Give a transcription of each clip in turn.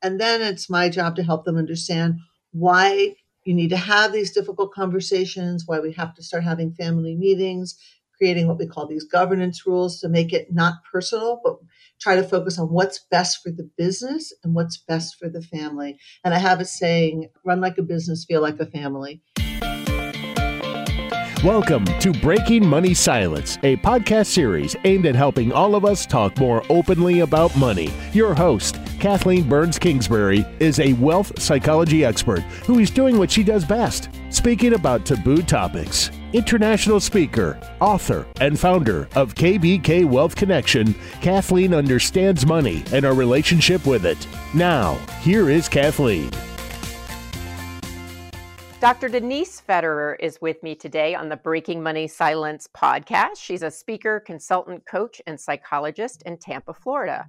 And then it's my job to help them understand why you need to have these difficult conversations, why we have to start having family meetings, creating what we call these governance rules to make it not personal, but try to focus on what's best for the business and what's best for the family. And I have a saying run like a business, feel like a family. Welcome to Breaking Money Silence, a podcast series aimed at helping all of us talk more openly about money. Your host, Kathleen Burns Kingsbury, is a wealth psychology expert who is doing what she does best speaking about taboo topics. International speaker, author, and founder of KBK Wealth Connection, Kathleen understands money and our relationship with it. Now, here is Kathleen. Dr. Denise Federer is with me today on the Breaking Money Silence podcast. She's a speaker, consultant, coach, and psychologist in Tampa, Florida.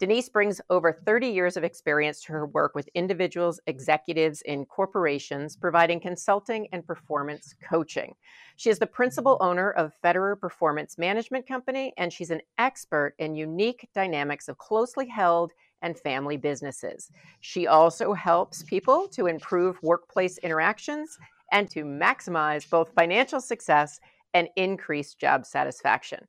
Denise brings over 30 years of experience to her work with individuals, executives and corporations, providing consulting and performance coaching. She is the principal owner of Federer Performance Management Company, and she's an expert in unique dynamics of closely held and family businesses. She also helps people to improve workplace interactions and to maximize both financial success and increase job satisfaction.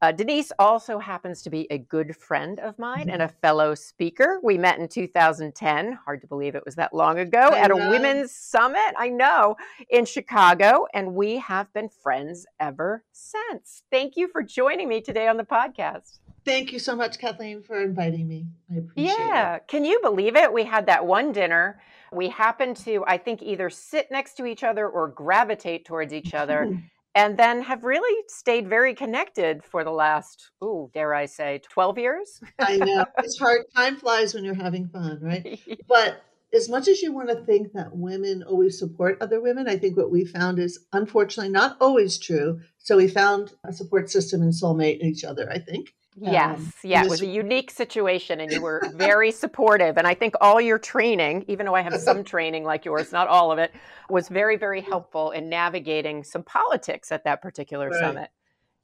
Uh, Denise also happens to be a good friend of mine and a fellow speaker. We met in 2010, hard to believe it was that long ago, I at know. a women's summit, I know, in Chicago, and we have been friends ever since. Thank you for joining me today on the podcast. Thank you so much, Kathleen, for inviting me. I appreciate yeah. it. Yeah. Can you believe it? We had that one dinner. We happened to, I think, either sit next to each other or gravitate towards each other. and then have really stayed very connected for the last, ooh, dare I say, 12 years? I know. It's hard. Time flies when you're having fun, right? But as much as you want to think that women always support other women, I think what we found is unfortunately not always true. So we found a support system and soulmate in each other, I think. Yes, um, yeah, it was a unique situation, and you were very supportive. And I think all your training, even though I have some training like yours, not all of it, was very, very helpful in navigating some politics at that particular right. summit.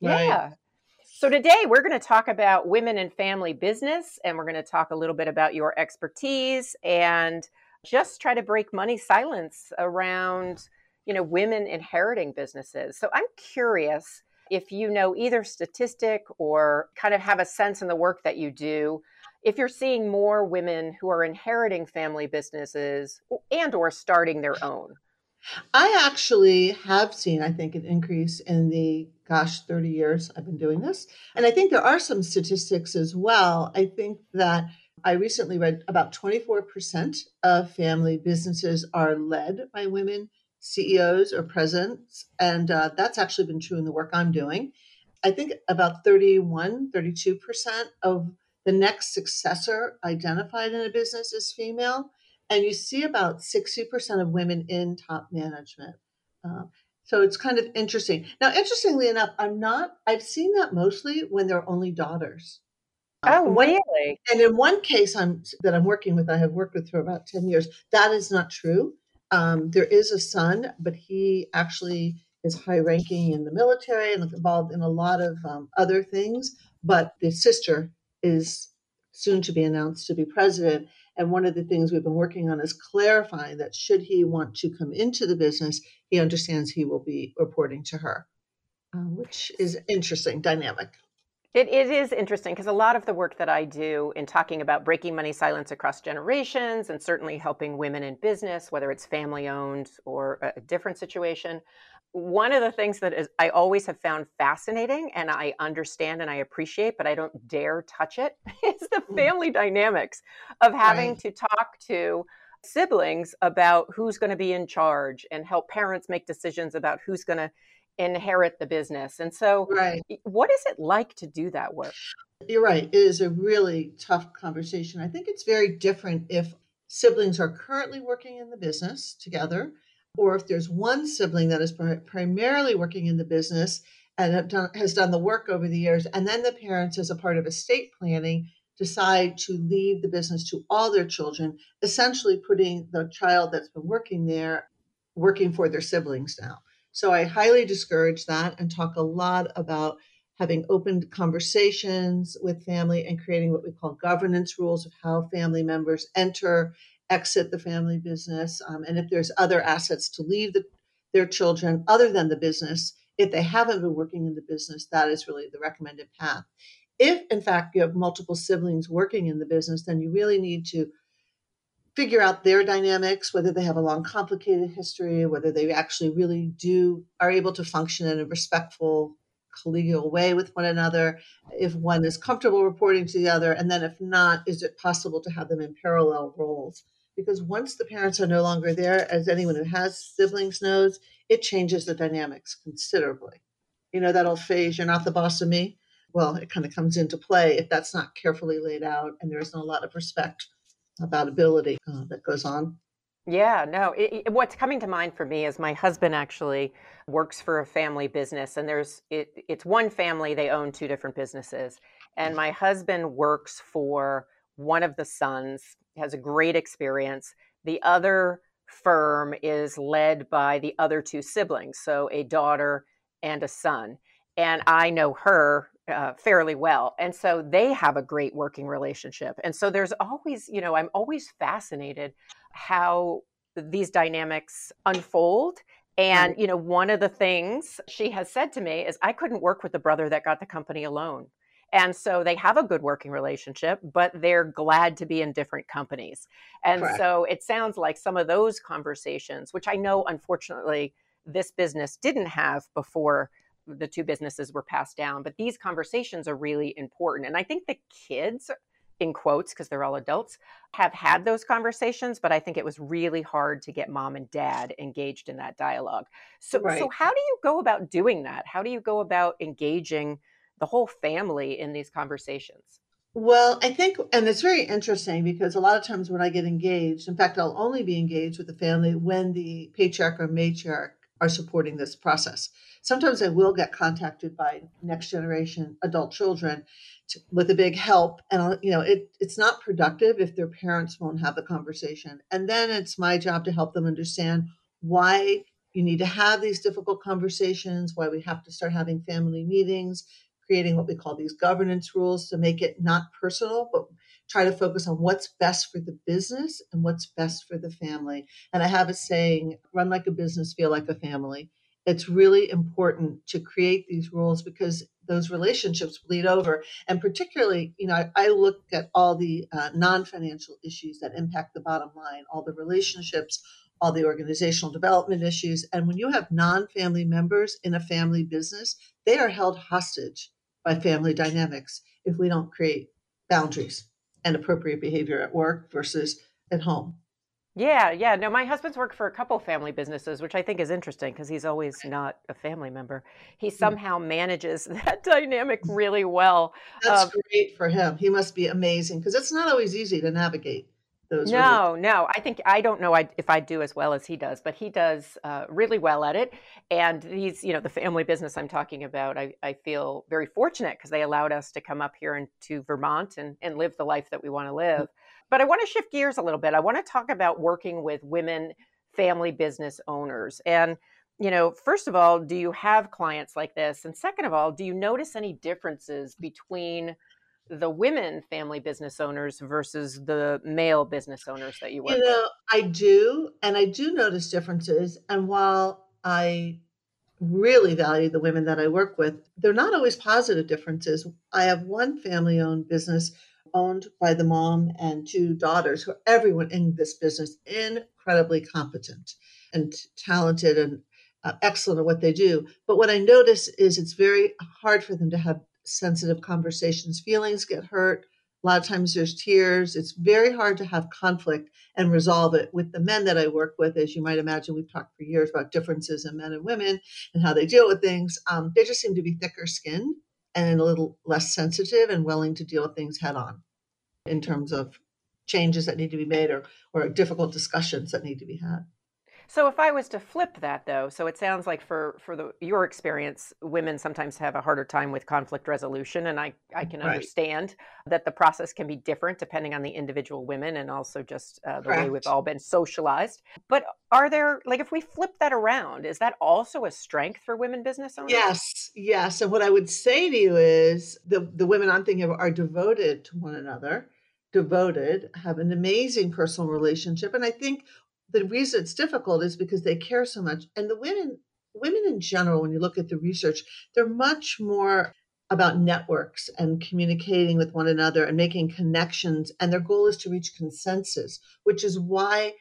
Right. Yeah. So today we're going to talk about women and family business, and we're going to talk a little bit about your expertise and just try to break money silence around, you know, women inheriting businesses. So I'm curious if you know either statistic or kind of have a sense in the work that you do if you're seeing more women who are inheriting family businesses and or starting their own. I actually have seen i think an increase in the gosh 30 years i've been doing this. And i think there are some statistics as well. I think that I recently read about 24% of family businesses are led by women CEOs or presidents. And uh, that's actually been true in the work I'm doing. I think about 31, 32% of the next successor identified in a business is female. And you see about 60% of women in top management. Uh, so it's kind of interesting. Now, interestingly enough, I'm not, I've seen that mostly when they're only daughters. Uh, oh, really? And in one case I'm that I'm working with, I have worked with for about 10 years, that is not true. Um, there is a son, but he actually is high ranking in the military and involved in a lot of um, other things. But the sister is soon to be announced to be president. And one of the things we've been working on is clarifying that should he want to come into the business, he understands he will be reporting to her, uh, which is interesting dynamic. It, it is interesting because a lot of the work that I do in talking about breaking money silence across generations and certainly helping women in business, whether it's family owned or a different situation, one of the things that is I always have found fascinating and I understand and I appreciate, but I don't dare touch it, is the mm. family dynamics of having right. to talk to siblings about who's going to be in charge and help parents make decisions about who's going to inherit the business. And so, right. what is it like to do that work? You're right. It is a really tough conversation. I think it's very different if siblings are currently working in the business together, or if there's one sibling that is primarily working in the business and done, has done the work over the years, and then the parents, as a part of estate planning, decide to leave the business to all their children, essentially putting the child that's been working there working for their siblings now. So I highly discourage that and talk a lot about having open conversations with family and creating what we call governance rules of how family members enter, exit the family business, um, and if there's other assets to leave the, their children other than the business. If they haven't been working in the business, that is really the recommended path. If, in fact, you have multiple siblings working in the business, then you really need to figure out their dynamics, whether they have a long, complicated history, whether they actually really do are able to function in a respectful, collegial way with one another, if one is comfortable reporting to the other, and then if not, is it possible to have them in parallel roles? Because once the parents are no longer there, as anyone who has siblings knows, it changes the dynamics considerably. You know that old phrase, you're not the boss of me? Well, it kind of comes into play if that's not carefully laid out and there isn't a lot of respect about ability uh, that goes on. Yeah, no. It, it, what's coming to mind for me is my husband actually works for a family business, and there's it, it's one family. They own two different businesses, and my husband works for one of the sons. Has a great experience. The other firm is led by the other two siblings, so a daughter and a son. And I know her uh, fairly well. And so they have a great working relationship. And so there's always, you know, I'm always fascinated how these dynamics unfold. And, you know, one of the things she has said to me is, I couldn't work with the brother that got the company alone. And so they have a good working relationship, but they're glad to be in different companies. And Correct. so it sounds like some of those conversations, which I know unfortunately this business didn't have before the two businesses were passed down. But these conversations are really important. And I think the kids, in quotes, because they're all adults, have had those conversations, but I think it was really hard to get mom and dad engaged in that dialogue. So, right. so how do you go about doing that? How do you go about engaging the whole family in these conversations? Well, I think, and it's very interesting because a lot of times when I get engaged, in fact, I'll only be engaged with the family when the patriarch or matriarch are supporting this process. Sometimes I will get contacted by next generation adult children to, with a big help, and I'll, you know it, it's not productive if their parents won't have the conversation. And then it's my job to help them understand why you need to have these difficult conversations, why we have to start having family meetings, creating what we call these governance rules to make it not personal, but try to focus on what's best for the business and what's best for the family. And I have a saying run like a business, feel like a family. It's really important to create these rules because those relationships bleed over. And particularly you know i, I look at all the uh, non-financial issues that impact the bottom line all the relationships all the organizational development issues. And when you have non-family members in a family business they are held hostage by family dynamics if we don't create boundaries and appropriate behavior at work versus at home yeah, yeah. No, my husband's worked for a couple family businesses, which I think is interesting because he's always not a family member. He hmm. somehow manages that dynamic really well. That's um, great for him. He must be amazing because it's not always easy to navigate those. No, really- no. I think I don't know if I do as well as he does, but he does uh, really well at it. And he's, you know, the family business I'm talking about. I, I feel very fortunate because they allowed us to come up here into Vermont and, and live the life that we want to live. But I want to shift gears a little bit. I want to talk about working with women family business owners. And, you know, first of all, do you have clients like this? And second of all, do you notice any differences between the women family business owners versus the male business owners that you work you know, with? I do. And I do notice differences. And while I really value the women that I work with, they're not always positive differences. I have one family owned business owned by the mom and two daughters who are everyone in this business incredibly competent and talented and uh, excellent at what they do but what i notice is it's very hard for them to have sensitive conversations feelings get hurt a lot of times there's tears it's very hard to have conflict and resolve it with the men that i work with as you might imagine we've talked for years about differences in men and women and how they deal with things um, they just seem to be thicker skinned and a little less sensitive and willing to deal with things head on in terms of changes that need to be made or, or difficult discussions that need to be had. So if I was to flip that though, so it sounds like for for the your experience, women sometimes have a harder time with conflict resolution and I I can right. understand that the process can be different depending on the individual women and also just uh, the Correct. way we've all been socialized. But are there like if we flip that around, is that also a strength for women business owners? Yes. Yes. And what I would say to you is the the women I'm thinking of are devoted to one another devoted, have an amazing personal relationship. And I think the reason it's difficult is because they care so much. And the women, women in general, when you look at the research, they're much more about networks and communicating with one another and making connections. And their goal is to reach consensus, which is why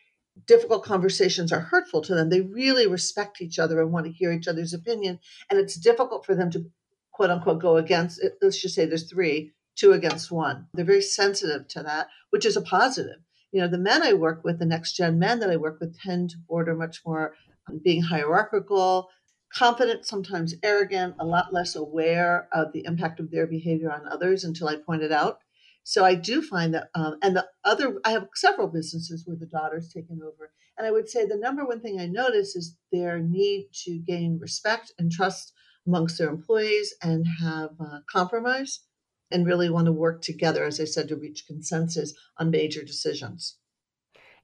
difficult conversations are hurtful to them. They really respect each other and want to hear each other's opinion. And it's difficult for them to quote unquote go against. Let's just say there's three, two against one. They're very sensitive to that, which is a positive you know, the men I work with, the next gen men that I work with, tend to border much more on being hierarchical, confident, sometimes arrogant, a lot less aware of the impact of their behavior on others until I point it out. So I do find that, um, and the other, I have several businesses where the daughter's taken over. And I would say the number one thing I notice is their need to gain respect and trust amongst their employees and have uh, compromise and really want to work together, as I said, to reach consensus on major decisions.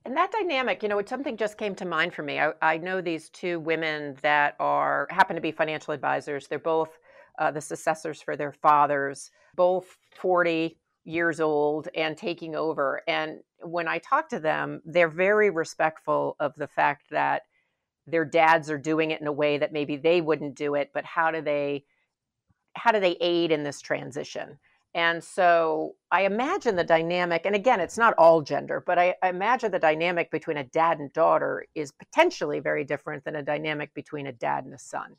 And that dynamic, you know, something just came to mind for me. I, I know these two women that are happen to be financial advisors. They're both uh, the successors for their fathers, both 40 years old and taking over. And when I talk to them, they're very respectful of the fact that their dads are doing it in a way that maybe they wouldn't do it, but how do they how do they aid in this transition? And so I imagine the dynamic, and again, it's not all gender, but I, I, imagine the dynamic between a dad and daughter is potentially very different than a dynamic between a dad and a son.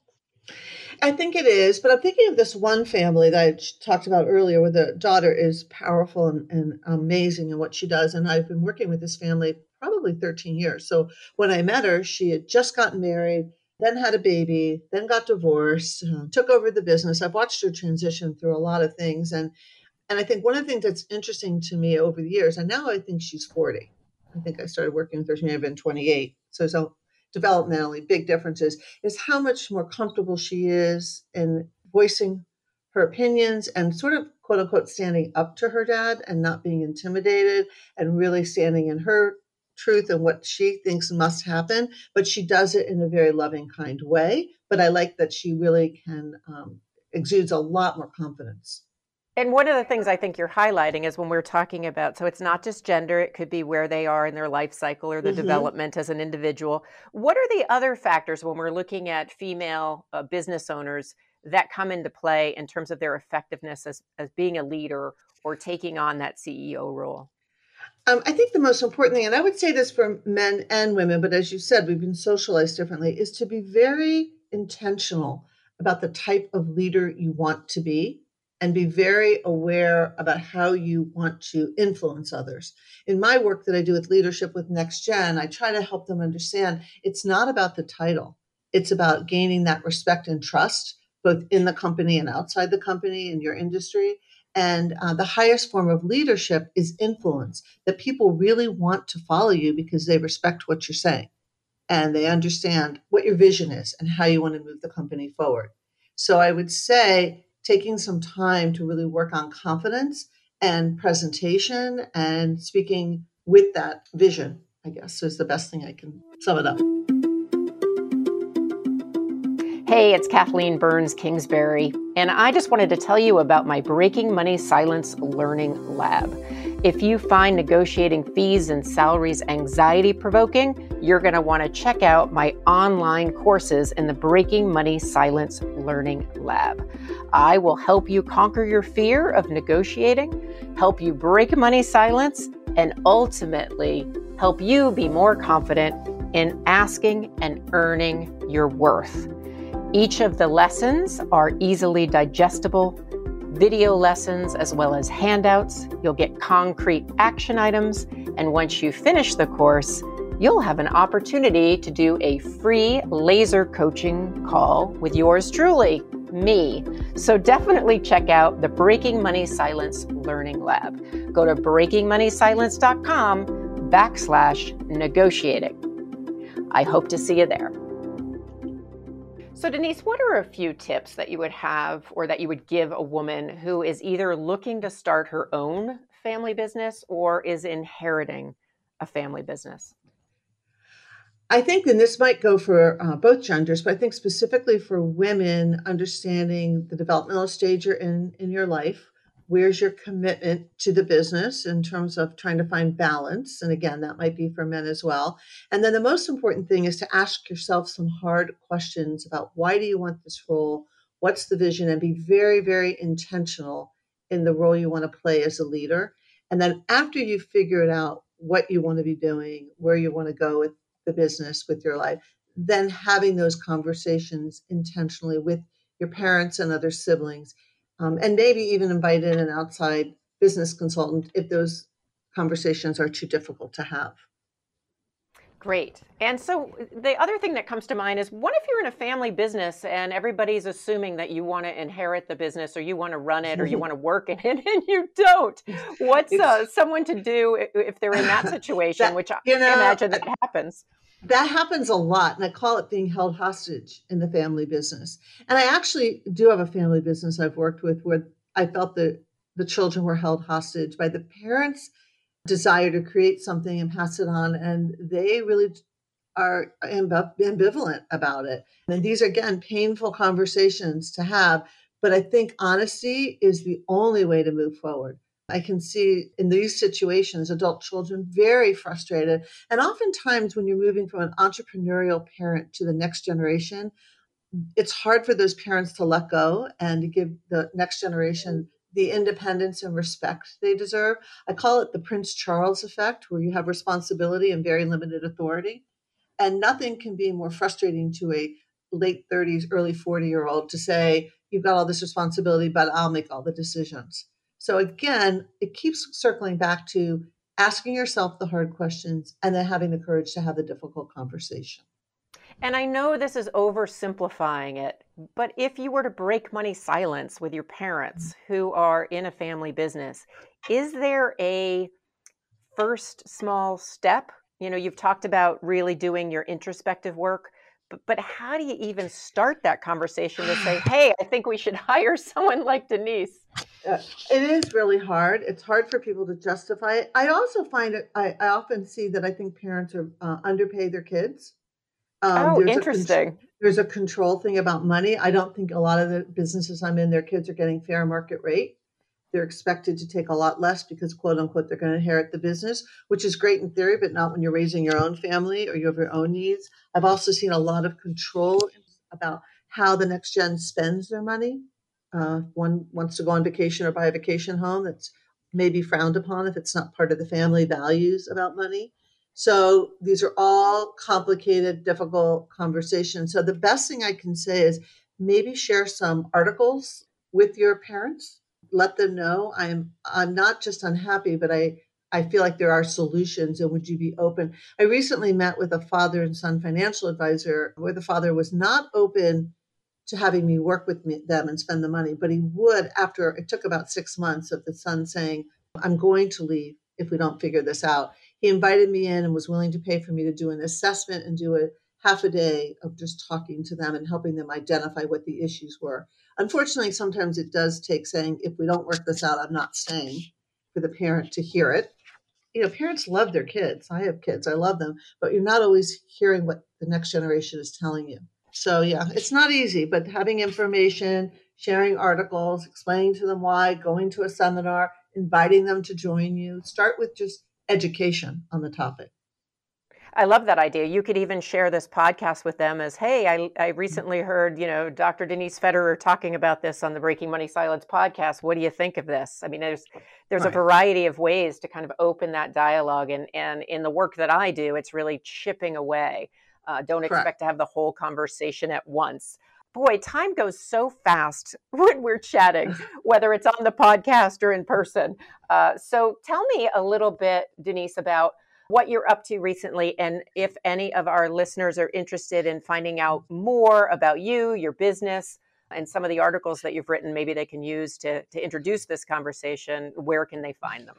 I think it is, but I'm thinking of this one family that I talked about earlier where the daughter is powerful and, and amazing in what she does. And I've been working with this family probably 13 years. So when I met her, she had just gotten married then had a baby, then got divorced, uh, took over the business. I've watched her transition through a lot of things, and and I think one of the things that's interesting to me over the years, and now I think she's forty. I think I started working with her; she may have been twenty-eight. So so developmentally big differences is how much more comfortable she is in voicing her opinions and sort of quote unquote standing up to her dad and not being intimidated and really standing in her truth and what she thinks must happen, but she does it in a very loving, kind way. But I like that she really can um, exudes a lot more confidence. And one of the things I think you're highlighting is when we're talking about, so it's not just gender, it could be where they are in their life cycle or the mm-hmm. development as an individual. What are the other factors when we're looking at female uh, business owners that come into play in terms of their effectiveness as, as being a leader or taking on that CEO role? Um, I think the most important thing, and I would say this for men and women, but as you said, we've been socialized differently, is to be very intentional about the type of leader you want to be and be very aware about how you want to influence others. In my work that I do with leadership with Next Gen, I try to help them understand it's not about the title, it's about gaining that respect and trust, both in the company and outside the company, in your industry. And uh, the highest form of leadership is influence, that people really want to follow you because they respect what you're saying and they understand what your vision is and how you want to move the company forward. So I would say taking some time to really work on confidence and presentation and speaking with that vision, I guess, is the best thing I can sum it up. Hey, it's Kathleen Burns Kingsbury, and I just wanted to tell you about my Breaking Money Silence Learning Lab. If you find negotiating fees and salaries anxiety provoking, you're going to want to check out my online courses in the Breaking Money Silence Learning Lab. I will help you conquer your fear of negotiating, help you break money silence, and ultimately help you be more confident in asking and earning your worth. Each of the lessons are easily digestible video lessons as well as handouts. You'll get concrete action items. And once you finish the course, you'll have an opportunity to do a free laser coaching call with yours truly, me. So definitely check out the Breaking Money Silence Learning Lab. Go to breakingmoneysilence.com backslash negotiating. I hope to see you there. So, Denise, what are a few tips that you would have or that you would give a woman who is either looking to start her own family business or is inheriting a family business? I think, and this might go for uh, both genders, but I think specifically for women, understanding the developmental stage you're in in your life, where's your commitment to the business in terms of trying to find balance? And again that might be for men as well. And then the most important thing is to ask yourself some hard questions about why do you want this role? What's the vision? And be very very intentional in the role you want to play as a leader. And then after you figure it out what you want to be doing where you want to go with the business with your life then having those conversations intentionally with your parents and other siblings um, and maybe even invite in an outside business consultant if those conversations are too difficult to have. Great. And so the other thing that comes to mind is what if you're in a family business and everybody's assuming that you want to inherit the business or you want to run it or you want to work in it and you don't? What's uh, someone to do if they're in that situation, that, which I you know, imagine that happens? That happens a lot and i call it being held hostage in the family business. And i actually do have a family business i've worked with where i felt that the children were held hostage by the parents desire to create something and pass it on and they really are ambivalent about it. And these are again painful conversations to have but i think honesty is the only way to move forward I can see in these situations adult children very frustrated. And oftentimes, when you're moving from an entrepreneurial parent to the next generation, it's hard for those parents to let go and to give the next generation the independence and respect they deserve. I call it the Prince Charles effect, where you have responsibility and very limited authority. And nothing can be more frustrating to a late 30s, early 40 year old to say, You've got all this responsibility, but I'll make all the decisions. So again, it keeps circling back to asking yourself the hard questions and then having the courage to have the difficult conversation. And I know this is oversimplifying it, but if you were to break money silence with your parents mm. who are in a family business, is there a first small step? You know, you've talked about really doing your introspective work, but, but how do you even start that conversation to say, hey, I think we should hire someone like Denise? Uh, it is really hard. It's hard for people to justify it. I also find it, I, I often see that I think parents are uh, underpay their kids. Um, oh, there's interesting. A, there's a control thing about money. I don't think a lot of the businesses I'm in, their kids are getting fair market rate. They're expected to take a lot less because, quote unquote, they're going to inherit the business, which is great in theory, but not when you're raising your own family or you have your own needs. I've also seen a lot of control about how the next gen spends their money. Uh, one wants to go on vacation or buy a vacation home that's maybe frowned upon if it's not part of the family values about money. So these are all complicated, difficult conversations. So the best thing I can say is maybe share some articles with your parents let them know. I'm i'm not just unhappy but i i feel like there are solutions and would you be open? I recently met with a father and son financial advisor where the father was not open to having me work with me, them and spend the money but he would after it took about six months of the son saying i'm going to leave if we don't figure this out. He invited me in and was willing to pay for me to do an assessment and do a half a day of just talking to them and helping them identify what the issues were Unfortunately, sometimes it does take saying, if we don't work this out, I'm not staying for the parent to hear it. You know, parents love their kids. I have kids, I love them, but you're not always hearing what the next generation is telling you. So, yeah, it's not easy, but having information, sharing articles, explaining to them why, going to a seminar, inviting them to join you, start with just education on the topic. I love that idea. You could even share this podcast with them as, hey, I, I recently heard, you know, Dr. Denise Federer talking about this on the Breaking Money Silence podcast. What do you think of this? I mean, there's there's right. a variety of ways to kind of open that dialogue, and and in the work that I do, it's really chipping away. Uh, don't Correct. expect to have the whole conversation at once. Boy, time goes so fast when we're chatting, whether it's on the podcast or in person. Uh, so, tell me a little bit, Denise, about what you're up to recently, and if any of our listeners are interested in finding out more about you, your business, and some of the articles that you've written, maybe they can use to, to introduce this conversation, where can they find them?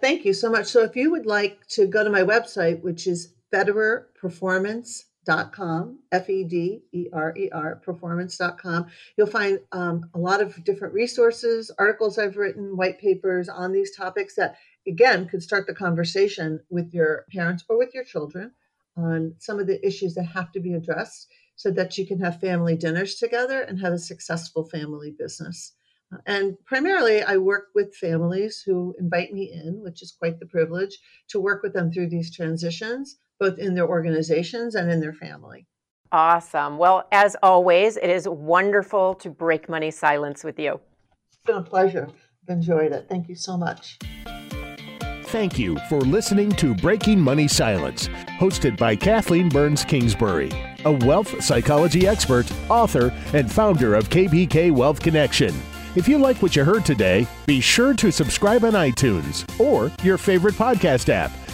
Thank you so much. So if you would like to go to my website, which is federerperformance.com, F E D E R E R, performance.com. You'll find um, a lot of different resources, articles I've written, white papers on these topics that, again, could start the conversation with your parents or with your children on some of the issues that have to be addressed so that you can have family dinners together and have a successful family business. Uh, and primarily, I work with families who invite me in, which is quite the privilege, to work with them through these transitions, both in their organizations and in their family. Awesome. Well, as always, it is wonderful to break money silence with you. It's been a pleasure. I've enjoyed it. Thank you so much. Thank you for listening to Breaking Money Silence, hosted by Kathleen Burns Kingsbury, a wealth psychology expert, author, and founder of KBK Wealth Connection. If you like what you heard today, be sure to subscribe on iTunes or your favorite podcast app